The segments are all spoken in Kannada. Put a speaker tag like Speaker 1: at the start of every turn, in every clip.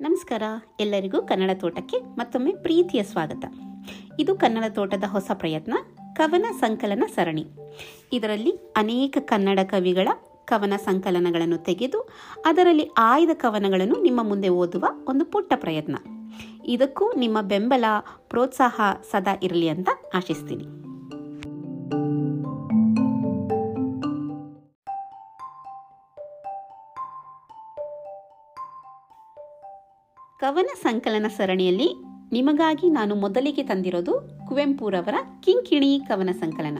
Speaker 1: ನಮಸ್ಕಾರ. ಎಲ್ಲರಿಗೂ ಕನ್ನಡ ತೋಟಕ್ಕೆ ಮತ್ತೊಮ್ಮೆ ಪ್ರೀತಿಯ ಸ್ವಾಗತ. ಇದು ಕನ್ನಡ ತೋಟದ ಹೊಸ ಪ್ರಯತ್ನ, ಕವನ ಸಂಕಲನ ಸರಣಿ. ಇದರಲ್ಲಿ ಅನೇಕ ಕನ್ನಡ ಕವಿಗಳ ಕವನ ಸಂಕಲನಗಳನ್ನು ತೆಗೆದು, ಅದರಲ್ಲಿ ಆಯ್ದ ಕವನಗಳನ್ನು ನಿಮ್ಮ ಮುಂದೆ ಓದುವ ಒಂದು ಪುಟ್ಟ ಪ್ರಯತ್ನ. ಇದಕ್ಕೂ ನಿಮ್ಮ ಬೆಂಬಲ, ಪ್ರೋತ್ಸಾಹ ಸದಾ ಇರಲಿ ಅಂತ ಆಶಿಸ್ತೀನಿ. ಕವನ ಸಂಕಲನ ಸರಣಿಯಲ್ಲಿ ನಿಮಗಾಗಿ ನಾನು ಮೊದಲಿಗೆ ತಂದಿರೋದು ಕುವೆಂಪುರವರ ಕಿಂಕಿಣಿ ಕವನ ಸಂಕಲನ.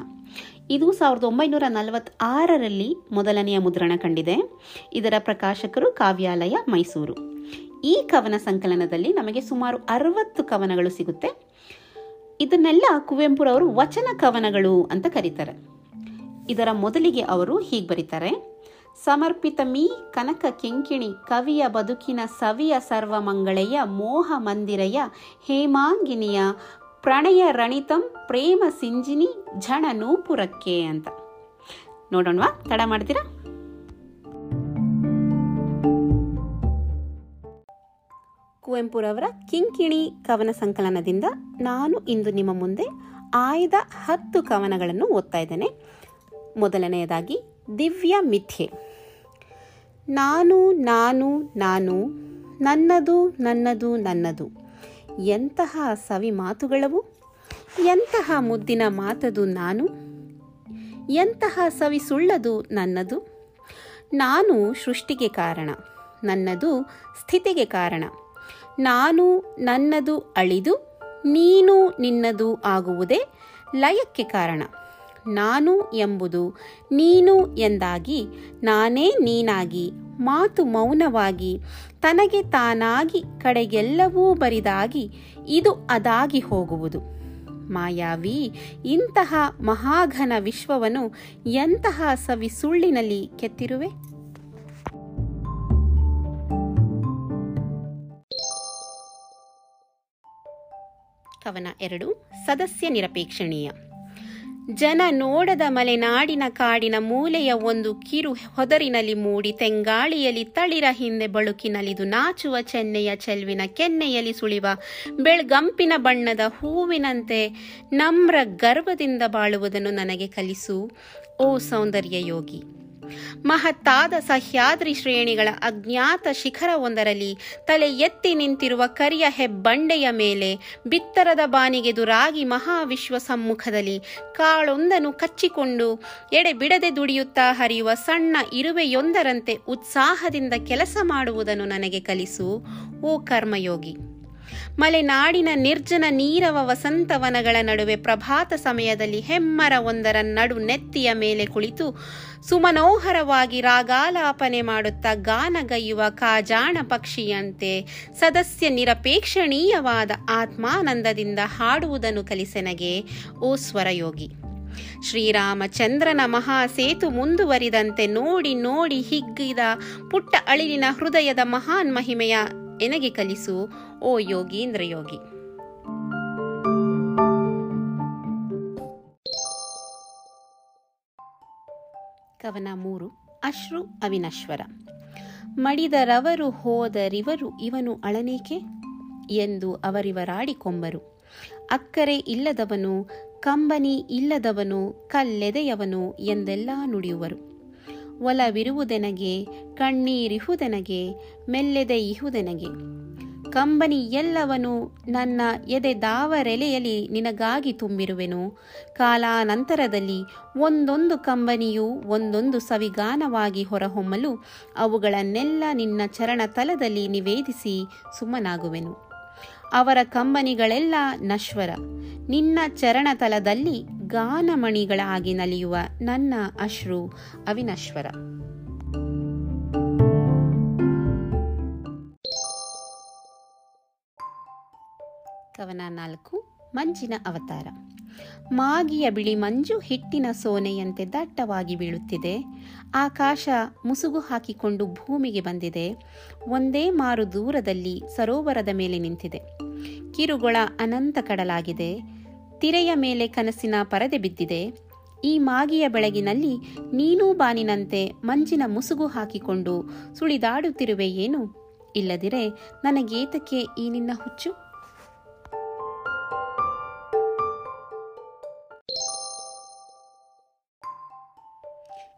Speaker 1: ಇದು ಸಾವಿರದ ಒಂಬೈನೂರ ನಲವತ್ತಾರರಲ್ಲಿ ಮೊದಲನೆಯ ಮುದ್ರಣ ಕಂಡಿದೆ. ಇದರ ಪ್ರಕಾಶಕರು ಕಾವ್ಯಾಲಯ, ಮೈಸೂರು. ಈ ಕವನ ಸಂಕಲನದಲ್ಲಿ ನಮಗೆ ಸುಮಾರು ಅರವತ್ತು ಕವನಗಳು ಸಿಗುತ್ತೆ. ಇದನ್ನೆಲ್ಲ ಕುವೆಂಪುರವರು ವಚನ ಕವನಗಳು ಅಂತ ಕರೀತಾರೆ. ಇದರ ಮೊದಲಿಗೆ ಅವರು ಹೀಗೆ ಬರೀತಾರೆ. ಸಮರ್ಪಿತ ಮೀ ಕನಕ ಕೆಂಕಿಣಿ ಕವಿಯ ಬದುಕಿನ ಸವಿಯ ಸರ್ವಮಂಗಳೆಯ ಮೋಹ ಮಂದಿರಯ ಹೇಮಾಂಗಿನಿಯ ಪ್ರಣಯ ರಣಿತಂ ಪ್ರೇಮ ಸಿಂಜಿನಿ ಝಣ ನೂಪುರಕ್ಕೆ ಅಂತ. ನೋಡೋಣವಾ? ತಡ ಮಾಡ್ತೀರಾ? ಕುವೆಂಪುರವರ ಕಿಂಕಿಣಿ ಕವನ ಸಂಕಲನದಿಂದ ನಾನು ಇಂದು ನಿಮ್ಮ ಮುಂದೆ ಆಯ್ದ ಹತ್ತು ಕವನಗಳನ್ನು ಓದ್ತಾ ಇದ್ದೇನೆ. ಮೊದಲನೆಯದಾಗಿ ದಿವ್ಯ ಮಿಥ್ಯೆ. ನಾನು ನಾನು ನಾನು, ನನ್ನದು ನನ್ನದು ನನ್ನದು. ಎಂತಹ ಸವಿ ಮಾತುಗಳವು? ಎಂತಹ ಮುದ್ದಿನ ಮಾತದು ನಾನು? ಎಂತಹ ಸವಿ ಸುಳ್ಳದು ನನ್ನದು? ನಾನು ಸೃಷ್ಟಿಗೆ ಕಾರಣ, ನನ್ನದು ಸ್ಥಿತಿಗೆ ಕಾರಣ. ನಾನು ನನ್ನದು ಅಳಿದು, ನೀನು ನಿನ್ನದು ಆಗುವುದೇ ಲಯಕ್ಕೆ ಕಾರಣ. ನಾನು ಎಂಬುದು ನೀನು ಎಂದಾಗಿ, ನಾನೇ ನೀನಾಗಿ, ಮಾತು ಮೌನವಾಗಿ, ತನಗೆ ತಾನಾಗಿ ಕಡೆಗೆಲ್ಲವೂ ಬರಿದಾಗಿ, ಇದು ಅದಾಗಿ ಹೋಗುವುದು. ಮಾಯಾವಿ, ಇಂತಹ ಮಹಾಘನ ವಿಶ್ವವನ್ನು ಎಂತಹ ಸವಿ ಸುಳ್ಳಿನಲ್ಲಿ ಕೆತ್ತಿರುವೆ? ಕವನ ಎರಡು, ಸದಸ್ಯ ನಿರಪೇಕ್ಷಣೀಯ. ಜನ ನೋಡದ ಮಲೆನಾಡಿನ ಕಾಡಿನ ಮೂಲೆಯ ಒಂದು ಕಿರು ಹೊದರಿನಲ್ಲಿ ಮೂಡಿ ತೆಂಗಾಳಿಯಲ್ಲಿ ತಳಿರ ಹಿಂದೆ ಬಳುಕಿನಲಿದು ನಾಚುವ ಚೆನ್ನೆಯ ಚೆಲ್ವಿನ ಕೆನ್ನೆಯಲ್ಲಿ ಸುಳಿವ ಬೆಳ್ಗಂಪಿನ ಬಣ್ಣದ ಹೂವಿನಂತೆ ನಮ್ರ ಗರ್ವದಿಂದ ಬಾಳುವುದನ್ನು ನನಗೆ ಕಲಿಸು, ಓ ಸೌಂದರ್ಯ ಯೋಗಿ. ಮಹತ್ತಾದ ಸಹ್ಯಾದ್ರಿ ಶ್ರೇಣಿಗಳ ಅಜ್ಞಾತ ಶಿಖರವೊಂದರಲ್ಲಿ ತಲೆ ಎತ್ತಿ ನಿಂತಿರುವ ಕರಿಯ ಹೆಬ್ಬಂಡೆಯ ಮೇಲೆ ಬಿತ್ತರದ ಬಾನಿಗೆದುರಾಗಿ ಮಹಾವಿಶ್ವ ಸಮ್ಮುಖದಲ್ಲಿ ಕಾಳೊಂದನ್ನು ಕಚ್ಚಿಕೊಂಡು ಎಡೆ ಬಿಡದೆ ದುಡಿಯುತ್ತಾ ಹರಿಯುವ ಸಣ್ಣ ಇರುವೆಯೊಂದರಂತೆ ಉತ್ಸಾಹದಿಂದ ಕೆಲಸ ಮಾಡುವುದನ್ನು ನನಗೆ ಕಲಿಸು, ಓ ಕರ್ಮಯೋಗಿ. ಮಲೆನಾಡಿನ ನಿರ್ಜನ ನೀರವ ವಸಂತವನಗಳ ನಡುವೆ ಪ್ರಭಾತ ಸಮಯದಲ್ಲಿ ಹೆಮ್ಮರ ಒಂದರ ನಡು ನೆತ್ತಿಯ ಮೇಲೆ ಕುಳಿತು ಸುಮನೋಹರವಾಗಿ ರಾಗಾಲಾಪನೆ ಮಾಡುತ್ತಾ ಗಾನಗೈಯುವ ಕಾಜಾಣ ಪಕ್ಷಿಯಂತೆ ಸದಸ್ಯ ನಿರಪೇಕ್ಷಣೀಯವಾದ ಆತ್ಮಾನಂದದಿಂದ ಹಾಡುವುದನ್ನು ಕಲಿಸೆನಗೆ ಓ ಸ್ವರಯೋಗಿ ಶ್ರೀರಾಮಚಂದ್ರನ ಮಹಾಸೇತು ಮುಂದುವರಿದಂತೆ ನೋಡಿ ನೋಡಿ ಹಿಗ್ಗಿದ ಪುಟ್ಟ ಅಳಿಲಿನ ಹೃದಯದ ಮಹಾನ್ ಮಹಿಮೆಯ ಎನಗೆ ಕಲಿಸು, ಓ ಯೋಗೀಂದ್ರ ಯೋಗಿ. ಕವನ ಮೂರು, ಅಶ್ರು ಅವಿನಶ್ವರ. ಮಡಿದರವರು ಹೋದರಿವರು ಇವನು ಅಳನೇಕೆ? ಎಂದು ಅವರಿವರಾಡಿಕೊಂಬರು ಅಕ್ಕರೆ ಇಲ್ಲದವನು, ಕಂಬನಿ ಇಲ್ಲದವನು, ಕಲ್ಲೆದೆಯವನು ಎಂದೆಲ್ಲ ನುಡಿಯುವರು. ಒಲವಿರುವುದೆನಗೆ, ಕಣ್ಣೀರಿಹುದೆನಗೆ, ಮೆಲ್ಲೆದೆ ಇಹುದೆನಗೆ. ಕಂಬನಿ ಎಲ್ಲವನು ನನ್ನ ಎದೆ ದಾವರೆಲೆಯಲ್ಲಿ ನಿನಗಾಗಿ ತುಂಬಿರುವೆನು. ಕಾಲಾನಂತರದಲ್ಲಿ ಒಂದೊಂದು ಕಂಬನಿಯು ಒಂದೊಂದು ಸವಿಗಾನವಾಗಿ ಹೊರಹೊಮ್ಮಲು ಅವುಗಳನ್ನೆಲ್ಲ ನಿನ್ನ ಚರಣ ತಲದಲ್ಲಿ ನಿವೇದಿಸಿ ಸುಮ್ಮನಾಗುವೆನು. ಅವರ ಕಂಬನಿಗಳೆಲ್ಲ ನಶ್ವರ. ನಿನ್ನ ಚರಣತಲದಲ್ಲಿ ಗಾನಮಣಿಗಳಾಗಿ ನಲಿಯುವ ನನ್ನ ಅಶ್ರು ಅವಿನಶ್ವರ. ಕವನ ನಾಲ್ಕು ಮಂಜಿನ ಅವತಾರ. ಮಾಗಿಯ ಬಿಳಿ ಮಂಜು ಹಿಟ್ಟಿನ ಸೋನೆಯಂತೆ ದಟ್ಟವಾಗಿ ಬೀಳುತ್ತಿದೆ. ಆಕಾಶ ಮುಸುಗು ಹಾಕಿಕೊಂಡು ಭೂಮಿಗೆ ಬಂದಿದೆ. ಒಂದೇ ಮಾರು ದೂರದಲ್ಲಿ ಸರೋವರದ ಮೇಲೆ ನಿಂತಿದೆ. ಕಿರುಗೊಳ ಅನಂತ ಕಡಲಾಗಿದೆ. ತಿರೆಯ ಮೇಲೆ ಕನಸಿನ ಪರದೆ ಬಿದ್ದಿದೆ. ಈ ಮಾಗಿಯ ಬೆಳಗಿನಲ್ಲಿ ನೀನೂ ಬಾನಿನಂತೆ ಮಂಜಿನ ಮುಸುಗು ಹಾಕಿಕೊಂಡು ಸುಳಿದಾಡುತ್ತಿರುವೆ ಏನು? ಇಲ್ಲದಿರೆ ನನಗೇತಕ್ಕೆ ಈ ನಿನ್ನ ಹುಚ್ಚು?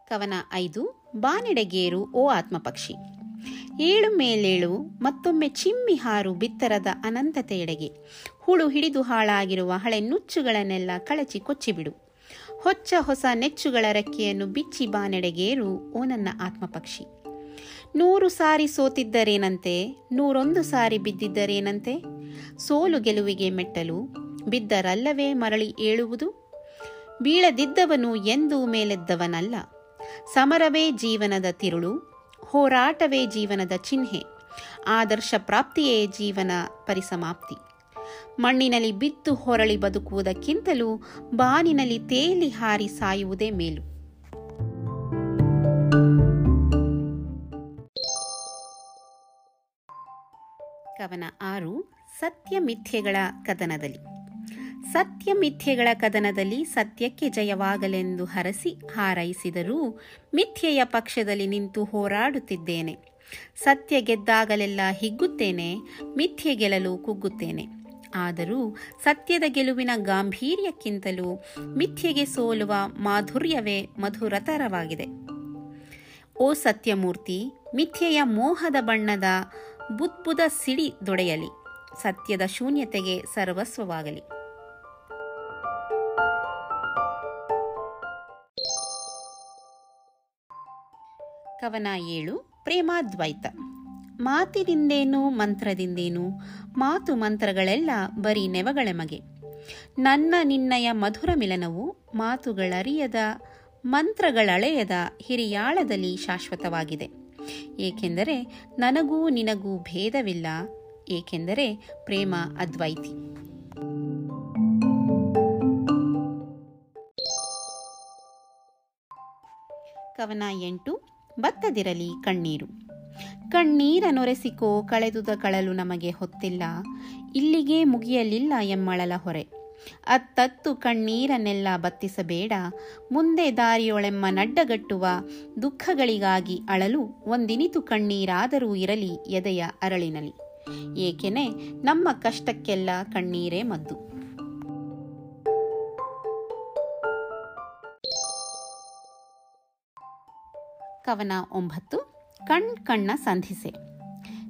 Speaker 1: ಕವನ ಐದು, ಬಾನೆಡೆಗೇರು, ಓ ಆತ್ಮಪಕ್ಷಿ. ಏಳು ಮೇಲೇಳು, ಮತ್ತೊಮ್ಮೆ ಚಿಮ್ಮಿ ಹಾರು ಬಿತ್ತರದ ಅನಂತತೆಯೆಡೆಗೆ. ಹುಳು ಹಿಡಿದು ಹಾಳಾಗಿರುವ ಹಳೆ ನುಚ್ಚುಗಳನ್ನೆಲ್ಲ ಕಳಚಿ ಕೊಚ್ಚಿಬಿಡು. ಹೊಚ್ಚ ಹೊಸ ನೆಚ್ಚುಗಳ ರೆಕ್ಕೆಯನ್ನು ಬಿಚ್ಚಿ ಬಾನೆಡೆಗೇರು, ಓ ನನ್ನ ಆತ್ಮಪಕ್ಷಿ. ನೂರು ಸಾರಿ ಸೋತಿದ್ದರೇನಂತೆ? ನೂರೊಂದು ಸಾರಿ ಬಿದ್ದಿದ್ದರೇನಂತೆ? ಸೋಲು ಗೆಲುವಿಗೆ ಮೆಟ್ಟಲು, ಬಿದ್ದರಲ್ಲವೇ ಮರಳಿ ಏಳುವುದು? ಬೀಳದಿದ್ದವನು ಎಂದೂ ಮೇಲೆದ್ದವನಲ್ಲ. ಸಮರವೇ ಜೀವನದ ತಿರುಳು, ಹೋರಾಟವೇ ಜೀವನದ ಚಿಹ್ನೆ, ಆದರ್ಶ ಪ್ರಾಪ್ತಿಯೇ ಜೀವನ ಪರಿಸಮಾಪ್ತಿ. ಮಣ್ಣಿನಲ್ಲಿ ಬಿತ್ತು ಹೊರಳಿ ಬದುಕುವುದಕ್ಕಿಂತಲೂ ಬಾನಿನಲ್ಲಿ ತೇಲಿ ಹಾರಿ ಸಾಯುವುದೇ ಮೇಲು. ಕವನ ಆರು, ಸತ್ಯ ಮಿಥ್ಯೆಗಳ ಕದನದಲ್ಲಿ. ಸತ್ಯ ಮಿಥ್ಯೆಗಳ ಕದನದಲ್ಲಿ ಸತ್ಯಕ್ಕೆ ಜಯವಾಗಲೆಂದು ಹರಸಿ ಹಾರೈಸಿದರೂ ಮಿಥ್ಯೆಯ ಪಕ್ಷದಲ್ಲಿ ನಿಂತು ಹೋರಾಡುತ್ತಿದ್ದೇನೆ. ಸತ್ಯ ಗೆದ್ದಾಗಲೆಲ್ಲ ಹಿಗ್ಗುತ್ತೇನೆ, ಮಿಥ್ಯೆ ಗೆಲ್ಲಲು ಕುಗ್ಗುತ್ತೇನೆ. ಆದರೂ ಸತ್ಯದ ಗೆಲುವಿನ ಗಾಂಭೀರ್ಯಕ್ಕಿಂತಲೂ ಮಿಥ್ಯೆಗೆ ಸೋಲುವ ಮಾಧುರ್ಯವೇ ಮಧುರತರವಾಗಿದೆ. ಓ ಸತ್ಯಮೂರ್ತಿ, ಮಿಥ್ಯೆಯ ಮೋಹದ ಬಣ್ಣದ ಬುದ್ಬುದ ಸಿಡಿ ದೊಡೆಯಲಿ. ಸತ್ಯದ ಶೂನ್ಯತೆಗೆ ಸರ್ವಸ್ವವಾಗಲಿ. ಕವನ ಏಳು ಪ್ರೇಮಾದ್ವೈತ ಮಾತಿನಿಂದೇನು, ಮಂತ್ರದಿಂದೇನು? ಮಾತು ಮಂತ್ರಗಳೆಲ್ಲ ಬರೀ ನೆವಗಳೆಮಗೆ ನನ್ನ ನಿನ್ನಯ ಮಧುರ ಮಿಲನವು ಮಾತುಗಳರಿಯದ, ಮಂತ್ರಗಳಳೆಯದ ಹಿರಿಯಾಳದಲ್ಲಿ ಶಾಶ್ವತವಾಗಿದೆ. ಏಕೆಂದರೆ ನನಗೂ ನಿನಗೂ ಭೇದವಿಲ್ಲ, ಏಕೆಂದರೆ ಪ್ರೇಮ ಅದ್ವೈತಿ. ಕವನ ಎಂಟು ಬತ್ತದಿರಲಿ ಕಣ್ಣೀರು. ಕಣ್ಣೀರ ನೊರೆಸಿಕೋ ಕಳೆದುದ ಕಳಲು ನಮಗೆ ಹೊತ್ತಿಲ್ಲ. ಇಲ್ಲಿಗೆ ಮುಗಿಯಲಿಲ್ಲ ಎಮ್ಮಳಲ ಹೊರೆ. ಅತ್ತತ್ತು ಕಣ್ಣೀರನ್ನೆಲ್ಲ ಬತ್ತಿಸಬೇಡ. ಮುಂದೆ ದಾರಿಯೊಳೆಮ್ಮ ನಡ್ಡಗಟ್ಟುವ ದುಃಖಗಳಿಗಾಗಿ ಅಳಲು ಒಂದಿನಿತು ಕಣ್ಣೀರಾದರೂ ಇರಲಿ ಎದೆಯ ಅರಳಿನಲಿ. ಏಕೆನೆ ನಮ್ಮ ಕಷ್ಟಕ್ಕೆಲ್ಲ ಕಣ್ಣೀರೇ ಮದ್ದು. ಕವನ ಒಂಬತ್ತು, ಕಣ್ ಕಣ್ಣ ಸಂಧಿಸೆ.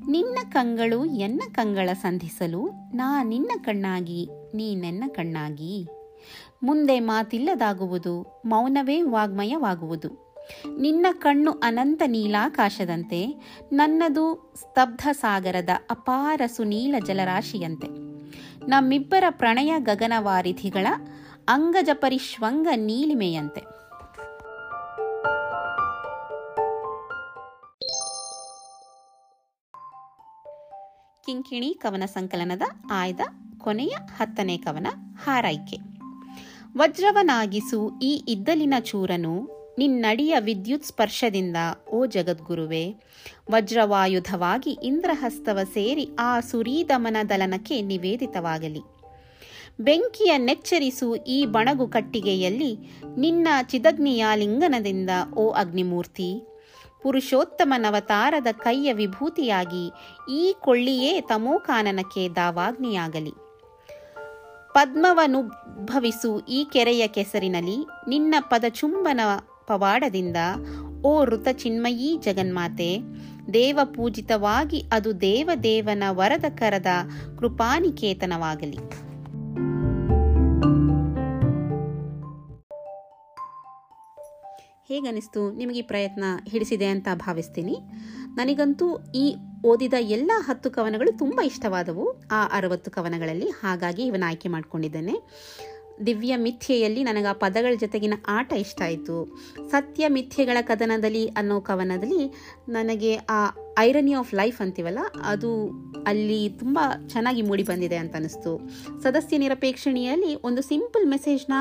Speaker 1: ನಿನ್ನ ಕಂಗಳು ಎನ್ನ ಕಂಗಳ ಸಂಧಿಸಲು ನಾ ನಿನ್ನ ಕಣ್ಣಾಗಿ, ನೀ ನನ್ನ ಕಣ್ಣಾಗಿ. ಮುಂದೆ ಮಾತಿಲ್ಲದಾಗುವುದು, ಮೌನವೇ ವಾಗ್ಮಯವಾಗುವುದು. ನಿನ್ನ ಕಣ್ಣು ಅನಂತ ನೀಲಾಕಾಶದಂತೆ, ನನ್ನದು ಸ್ತಬ್ಧ ಸಾಗರದ ಅಪಾರ ಸುನೀಲ ಜಲರಾಶಿಯಂತೆ. ನಮ್ಮಿಬ್ಬರ ಪ್ರಣಯ ಗಗನವಾರಿಧಿಗಳ ಅಂಗಜ ಪರಿಶ್ವಂಗ ನೀಲಿಮೆಯಂತೆ. ಕಿಂಕಿಣಿ ಕವನ ಸಂಕಲನದ ಆಯ್ದ ಕೊನೆಯ ಹತ್ತನೇ ಕವನ ಹಾರೈಕೆ. ವಜ್ರವನಾಗಿಸು ಈ ಇದ್ದಲಿನ ಚೂರನು, ನಿನ್ನಡಿಯ ವಿದ್ಯುತ್ ಸ್ಪರ್ಶದಿಂದ ಓ ಜಗದ್ಗುರುವೆ, ವಜ್ರವಾಯುಧವಾಗಿ ಇಂದ್ರಹಸ್ತವ ಸೇರಿ ಆ ಸುರೀದಮನ ದಲನಕ್ಕೆ ನಿವೇದಿತವಾಗಲಿ. ಬೆಂಕಿಯ ನೆಚ್ಚರಿಸು ಈ ಬಣಗು ಕಟ್ಟಿಗೆಯಲ್ಲಿ ನಿನ್ನ ಚಿದಗ್ನಿಯ ಲಿಂಗನದಿಂದ ಓ ಅಗ್ನಿಮೂರ್ತಿ ಪುರುಷೋತ್ತಮನವತಾರದ ಕೈಯ ವಿಭೂತಿಯಾಗಿ ಈ ಕೊಳ್ಳಿಯೇ ತಮೋಕಾನನಕ್ಕೆ ದಾವಾಗ್ನಿಯಾಗಲಿ ಪದ್ಮವನುಭವಿಸು ಈ ಕೆರೆಯ ಕೆಸರಿನಲ್ಲಿ ನಿನ್ನ ಪದಚುಂಬನ ಪವಾಡದಿಂದ, ಓ ಋತ ಚಿನ್ಮಯೀ ಜಗನ್ಮಾತೆ, ದೇವಪೂಜಿತವಾಗಿ ಅದು ದೇವದೇವನ ವರದ ಕರದ ಕೃಪಾನಿಕೇತನವಾಗಲಿ. ಹೇಗನಿಸ್ತು ನಿಮಗೆ ಈ ಪ್ರಯತ್ನ ಹಿಡಿಸಿದೆ ಅಂತ ಭಾವಿಸ್ತೀನಿ. ನನಗಂತೂ ಈ ಓದಿದ ಎಲ್ಲ ಹತ್ತು ಕವನಗಳು ತುಂಬ ಇಷ್ಟವಾದವು. ಆ ಅರವತ್ತು ಕವನಗಳಲ್ಲಿ ಹಾಗಾಗಿ ಇವನ್ನ ಆಯ್ಕೆ ಮಾಡಿಕೊಂಡಿದ್ದೇನೆ. ದಿವ್ಯ ಮಿಥ್ಯೆಯಲ್ಲಿ ನನಗೆ ಆ ಪದಗಳ ಜೊತೆಗಿನ ಆಟ ಇಷ್ಟ ಆಯಿತು. ಸತ್ಯ ಮಿಥ್ಯೆಗಳ ಕದನದಲ್ಲಿ ಅನ್ನೋ ಕವನದಲ್ಲಿ ನನಗೆ ಆ ಐರನಿ ಆಫ್ ಲೈಫ್ ಅಂತೀವಲ್ಲ, ಅದು ಅಲ್ಲಿ ತುಂಬ ಚೆನ್ನಾಗಿ ಮೂಡಿ ಬಂದಿದೆ ಅಂತ ಅನ್ನಿಸ್ತು ಸದಸ್ಯ ನಿರಪೇಕ್ಷಣೆಯಲ್ಲಿ ಒಂದು ಸಿಂಪಲ್ ಮೆಸೇಜ್ನ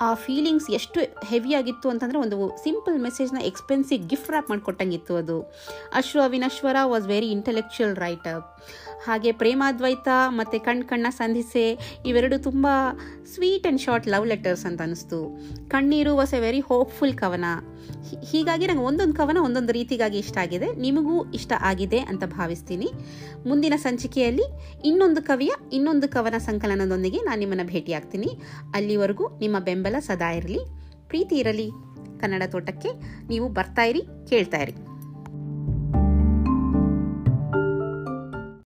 Speaker 1: ಆ ಫೀಲಿಂಗ್ಸ್ ಎಷ್ಟು ಹೆವಿಯಾಗಿತ್ತು ಅಂತಂದರೆ ಒಂದು ಸಿಂಪಲ್ ಮೆಸೇಜ್ನ ಎಕ್ಸ್ಪೆನ್ಸಿವ್ ಗಿಫ್ಟ್ ರ್ಯಾಪ್ ಮಾಡಿಕೊಟ್ಟಂಗಿತ್ತು ಅದು. ಅಶ್ರು ಅವಿನಶ್ವರ ವಾಸ್ ವೆರಿ ಇಂಟೆಲೆಕ್ಚುಯಲ್ ರೈಟರ್ ಹಾಗೆ ಪ್ರೇಮಾದ್ವೈತ ಮತ್ತು ಕಣ್ ಕಣ್ಣ ಸಂಧಿಸೆ ಇವೆರಡು ತುಂಬ sweet and short love letters ಅಂತ ಅನ್ನಿಸ್ತು ಕಣ್ಣೀರು ವಾಸ್ ಎ ವೆರಿ ಹೋಪ್ಫುಲ್ ಕವನ. ಹೀಗಾಗಿ ನಂಗೆ ಒಂದೊಂದು ಕವನ ಒಂದೊಂದು ರೀತಿಗಾಗಿ ಇಷ್ಟ ಆಗಿದೆ. ನಿಮಗೂ ಇಷ್ಟ ಆಗಿದೆ ಅಂತ ಭಾವಿಸ್ತೀನಿ. ಮುಂದಿನ ಸಂಚಿಕೆಯಲ್ಲಿ ಇನ್ನೊಂದು ಕವಿಯ ಇನ್ನೊಂದು ಕವನ ಸಂಕಲನದೊಂದಿಗೆ ನಾನು ನಿಮ್ಮನ್ನು ಭೇಟಿಯಾಗ್ತೀನಿ. ಅಲ್ಲಿವರೆಗೂ ನಿಮ್ಮ ಬೆಂಬಲ ಸದಾ ಇರಲಿ. ಪ್ರೀತಿ ಇರಲಿ. ಕನ್ನಡ ತೋಟಕ್ಕೆ ನೀವು ಬರ್ತಾ ಇರಿ, ಕೇಳ್ತಾ ಇರಿ.